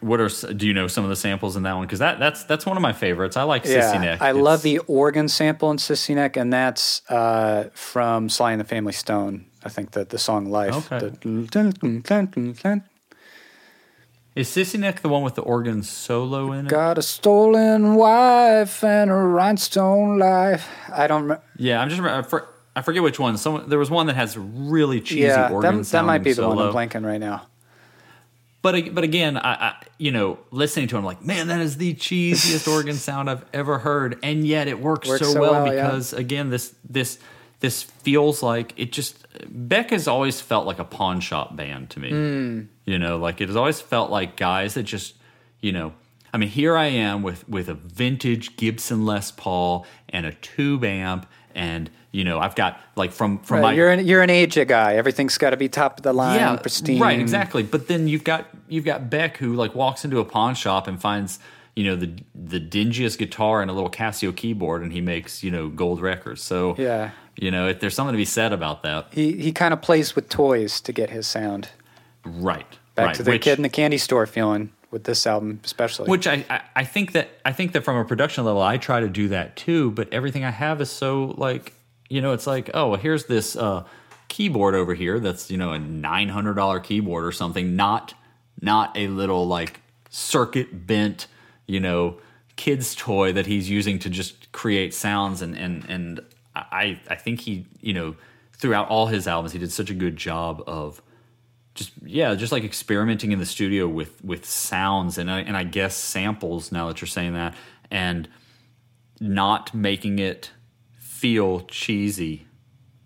what are do you know some of the samples in that one? Because that that's that's one of my favorites. I like yeah, Sissy Neck. I It's- love the organ sample in Sissy Neck, and that's uh, from Sly and the Family Stone. I think that the song "Life." Okay. The- Is Sissy Neck the one with the organ solo in it? Got a stolen wife and a rhinestone life. I don't. Rem- Yeah, I'm just I, for, I forget which one. Some there was one that has really cheesy yeah, organ that, that might be the one I'm blanking right now. But but again, I, I you know listening to him like man, that is the cheesiest organ sound I've ever heard, and yet it works, Works so, so well, well, yeah. because again this this this feels like it just Beck has always felt like a pawn shop band to me. Hmm. You know, like it has always felt like guys that just you know. I mean, here I am with with a vintage Gibson Les Paul and a tube amp, and you know I've got like from from Right, my you're an you're an Asia guy. Everything's got to be top of the line, yeah, pristine. Right, exactly. But then you've got you've got Beck who like walks into a pawn shop and finds you know the the dingiest guitar and a little Casio keyboard, and he makes you know gold records. So Yeah. you know if there's something to be said about that. He he kind of plays with toys to get his sound. Right, Back right. to the which, kid in the candy store feeling with this album, especially. which I, I I think that I think that from a production level, I try to do that too. But everything I have is so like you know, it's like oh, well, here's this uh, keyboard over here that's you know a nine hundred dollar keyboard or something, not not a little like circuit bent you know kid's toy that he's using to just create sounds and and and I I think he you know throughout all his albums he did such a good job of just yeah, just like experimenting in the studio with with sounds and I, and I guess samples. Now that you're saying that, and not making it feel cheesy,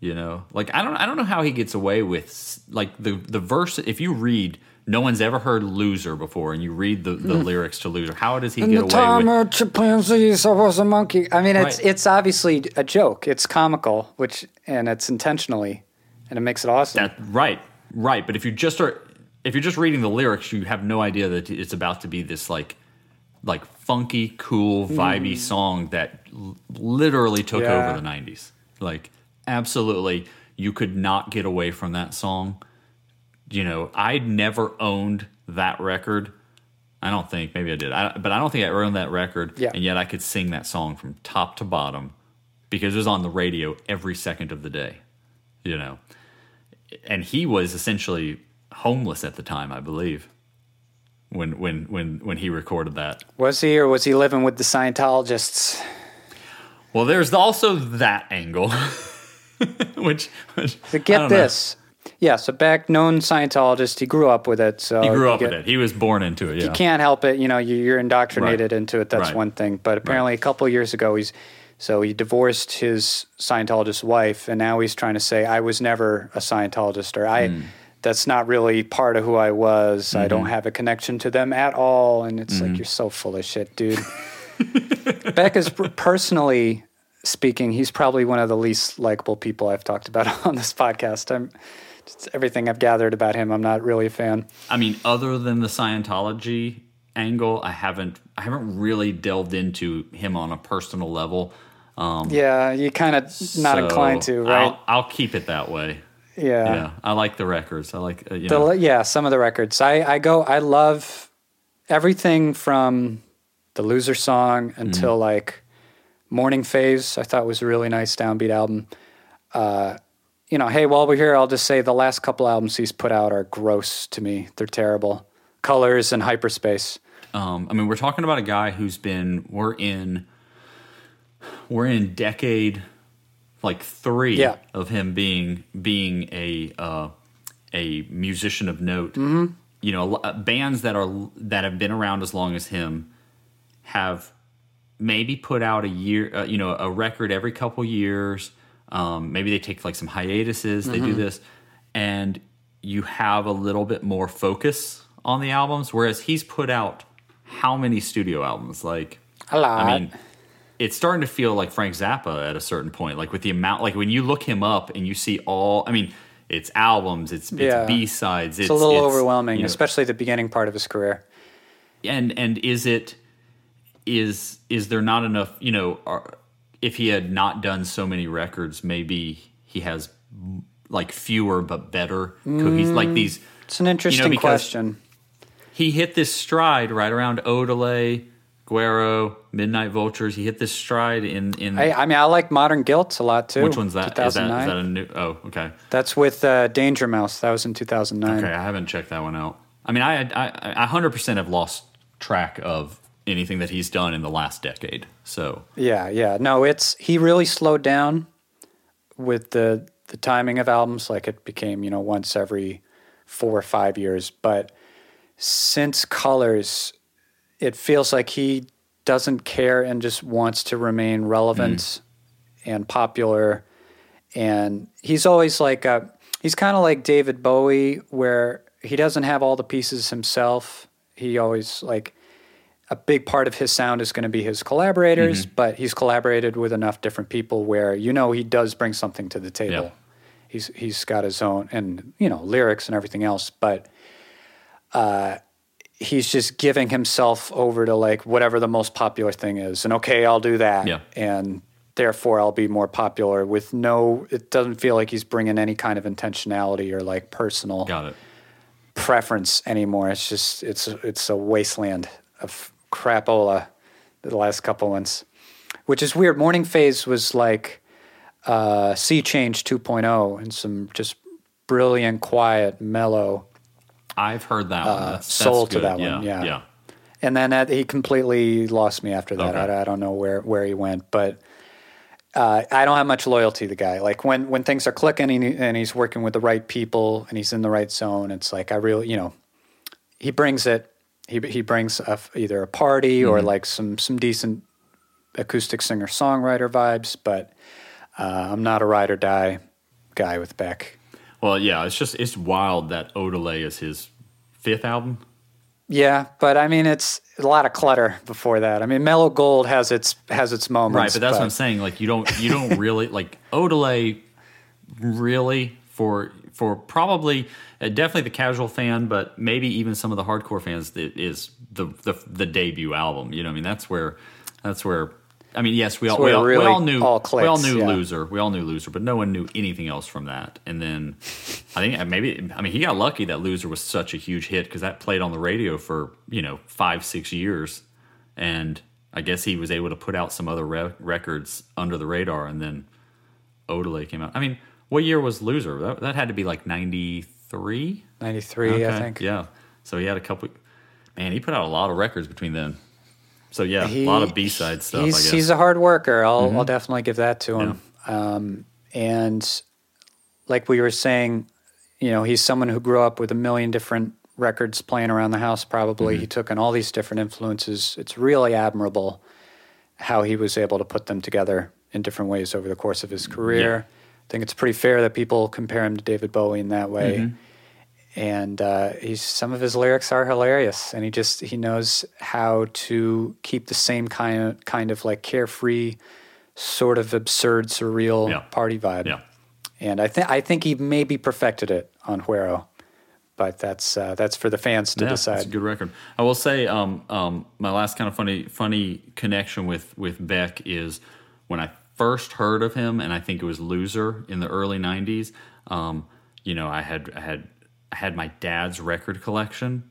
you know. Like I don't I don't know how he gets away with like the the verse. If you read, no one's ever heard "Loser" before, and you read the, the mm-hmm. lyrics to "Loser," how does he In get the away time with? of chimpanzees, I was a monkey. I mean, it's Right. it's obviously a joke. It's comical, which and it's intentionally, and it makes it awesome. That right, right. But if you just are, if you're just reading the lyrics, you have no idea that it's about to be this like, like funky, cool, vibey mm. song that l- literally took Yeah. over the '90s. Like, absolutely, you could not get away from that song. You know, I'd never owned that record. I don't think. Maybe I did, I, but I don't think I owned that record. Yeah. And yet, I could sing that song from top to bottom because it was on the radio every second of the day. You know and he was essentially homeless at the time, I believe, when when when when he recorded that. was he or was he living with the Scientologists? Well, there's also that angle, which, which I get don't know. this, yeah. So Beck known Scientologist, he grew up with it. So he grew up get- with it. He was born into it. Yeah, You can't help it. You know, you- you're indoctrinated Right. into it. That's Right. one thing. But apparently, a couple years ago, he's so he divorced his Scientologist wife, and now he's trying to say, "I was never a Scientologist," or "I." Hmm. That's not really part of who I was. I Mm-hmm. don't have a connection to them at all. And it's like, you're so full of shit, dude. Beck is personally speaking, he's probably one of the least likable people I've talked about on this podcast. I'm just everything I've gathered about him, I'm not really a fan. I mean, other than the Scientology angle, I haven't I haven't really delved into him on a personal level. Um, Yeah, you kind of not so inclined to, right? I'll, I'll keep it that way. Yeah. Yeah, I like the records. I like uh, you The, know. yeah, some of the records. I, I go, I love everything from the loser song Mm-hmm. until like Morning Phase. I thought was a really nice downbeat album. Uh, you know, hey, while we're here, I'll just say the last couple albums he's put out are gross to me. They're terrible. Colors and Hyperspace. Um, I mean, we're talking about a guy who's been we're in we're in decade like three Yeah. of him being being a uh, a musician of note. Mm-hmm. You know, uh, bands that are that have been around as long as him have maybe put out a year, uh, you know, a record every couple years. Um, maybe they take like some hiatuses. They Mm-hmm. do this, and you have a little bit more focus on the albums. Whereas he's put out how many studio albums? Like A lot. I mean, it's starting to feel like Frank Zappa at a certain point. Like with the amount, like when you look him up and you see all. I mean, it's albums, it's, it's Yeah. B sides. it's a little it's, overwhelming, you know, especially the beginning part of his career. and and is it is is there not enough you know are, if he had not done so many records maybe he has mm, like fewer but better cohes like these It's an interesting because- question. he hit this stride right around Odelay, Guero, Midnight Vultures. He hit this stride in in I, I mean, I like Modern Guilt a lot too. which one's that? Is that 2009. is that a new? Oh, okay, That's with uh, Danger Mouse. That was in 2009. okay. I haven't checked that one out. I mean, I I hundred percent have lost track of anything that he's done in the last decade. So Yeah, yeah. No, it's he really slowed down with the the timing of albums. Like it became, you know, once every four or five years. But since Colors, it feels like he doesn't care and just wants to remain relevant and popular. And he's always like a, he's kind of like David Bowie, where he doesn't have all the pieces himself. He always like a big part of his sound is going to be his collaborators, but he's collaborated with enough different people where you know he does bring something to the table. Yeah. He's he's got his own and you know lyrics and everything else, but uh, he's just giving himself over to like whatever the most popular thing is, and okay, I'll do that, Yeah. and therefore I'll be more popular. With no, it doesn't feel like he's bringing any kind of intentionality or like personal got it. preference anymore. It's just it's it's a wasteland of crapola. The last couple ones, which is weird. Morning Phase was like uh, Sea Change 2.0 and some just brilliant, quiet, mellow. I've heard that one. That's, that's Uh, soul to good. that one, yeah. yeah. And then that, he completely lost me after that. Okay. I, I don't know where, where he went, but uh, I don't have much loyalty to the guy. Like when, when things are clicking and, he, and he's working with the right people and he's in the right zone, it's like I really, you know, he brings it. He he brings a, either a party or like some some decent acoustic singer songwriter vibes. But uh, I'm not a ride or die guy with Beck. Well, yeah. It's just it's wild that Odelay is his fifth album. Yeah, but I mean, it's a lot of clutter before that. I mean, Mellow Gold has its has its moments, Right, but that's what I'm saying. Like you don't you don't really like Odelay really for for probably uh, definitely the casual fan, but maybe even some of the hardcore fans it is the the the debut album. You know, what I mean that's where that's where I mean, yes, we all where we all, we all knew all we all knew yeah. loser, we all knew loser, but no one knew anything else from that. And then I think maybe I mean he got lucky that loser was such a huge hit because that played on the radio for you know five six years, and I guess he was able to put out some other re- records under the radar, and then Odelay came out. I mean, what year was Loser? That, that had to be like ninety three. ninety three, I think. Yeah. So he had a couple. Man, he put out a lot of records between then. So yeah, He- a lot of B side stuff. I He's guess. he's a hard worker. I'll mm-hmm. I'll definitely give that to him. Um, and like we were saying, you know, he's someone who grew up with a million different records playing around the house. Probably he mm-hmm. took in all these different influences. It's really admirable how he was able to put them together in different ways over the course of his career. I think it's pretty fair that people compare him to David Bowie in that way. Mm-hmm. And uh, he's some of his lyrics are hilarious, and he just he knows how to keep the same kind of kind of like carefree, sort of absurd, surreal Yeah. party vibe. yeah. And I think I think he maybe perfected it on Guero, but that's uh, that's for the fans to yeah, It's a good record. I will say, um, um, my last kind of funny, funny connection with with Beck is when I first heard of him, and I think it was Loser in the early '90s. Um, you know, I had I had I had my dad's record collection,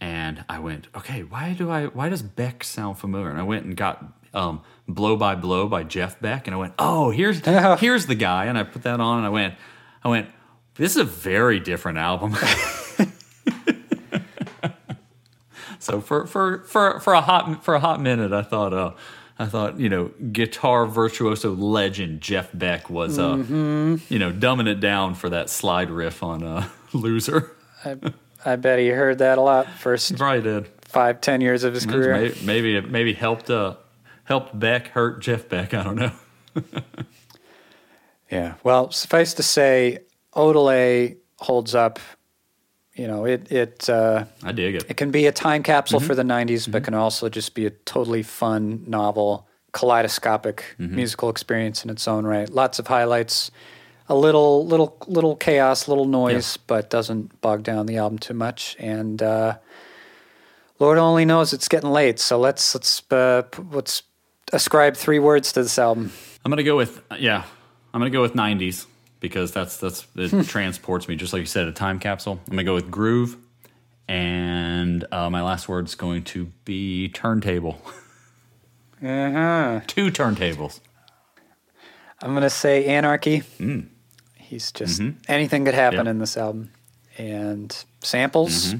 and I went, okay, why do I? Why does Beck sound familiar? And I went and got um, Blow by Blow by Jeff Beck, and I went, oh, here's here's the guy, and I put that on, and I went, I went, this is a very different album. So for for for for a hot for a hot minute, I thought uh, I thought you know guitar virtuoso legend Jeff Beck was uh, you know dumbing it down for that slide riff on uh, Loser. I I bet he heard that a lot first He probably did. five ten years of his career. Maybe maybe it maybe helped uh, helped Beck hurt Jeff Beck. I don't know. Yeah. Well, suffice to say, Odelay holds up. you know, it it uh, I dig it. it can be a time capsule for the '90s, but can also just be a totally fun, novel, kaleidoscopic musical experience in its own right. Lots of highlights, a little little little chaos, little noise, but doesn't bog down the album too much. And uh, Lord only knows it's getting late, so let's let's uh, let's ascribe three words to this album. I'm gonna go with yeah. I'm gonna go with '90s because that's that's it transports me just like you said a time capsule. I'm gonna go with groove, and uh, my last word's going to be turntable. Uh huh. Two turntables. I'm gonna say anarchy. He's just mm-hmm. anything could happen Yeah. in this album, and samples mm-hmm.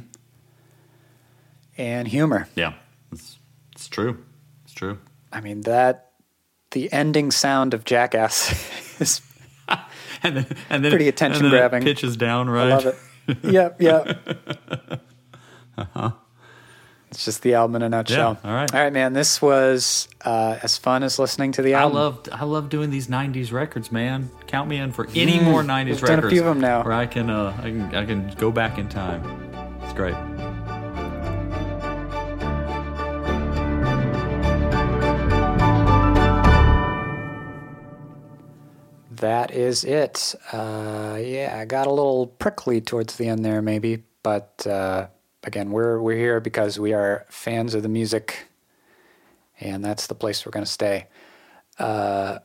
and humor. Yeah, it's it's true. It's true. I mean that the ending sound of Jackass is And then and then Pretty it attention-grabbing. pitches down right? I love it. yep, yep. Uh-huh. It's just the album in a nutshell. Yeah, all right. all right, man. This was uh, as fun as listening to the album. I album. love I love doing these '90s records, man. Count me in for any more '90s we've records. done a few of 'em now. where I can uh, I can I can go back in time. It's great. That is it. Uh, yeah, I got a little prickly towards the end there, maybe, but uh, again, we're we're here because we are fans of the music, and that's the place we're going to stay. Uh,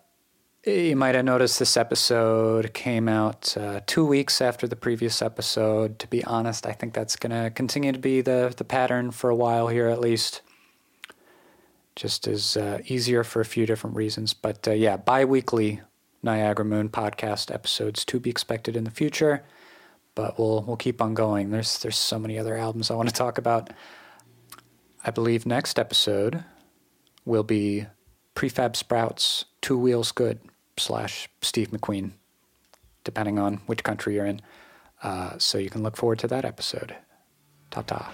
you might have noticed this episode came out uh, two weeks after the previous episode. To be honest, I think that's going to continue to be the the pattern for a while here, at least. Just as uh, easier for a few different reasons, but uh, yeah, bi-weekly Niagara Moon podcast episodes to be expected in the future but we'll we'll keep on going. There's there's so many other albums I want to talk about. I believe next episode will be Prefab Sprouts Two Wheels Good slash Steve McQueen, depending on which country you're in. Uh, so you can look forward to that episode. Ta ta.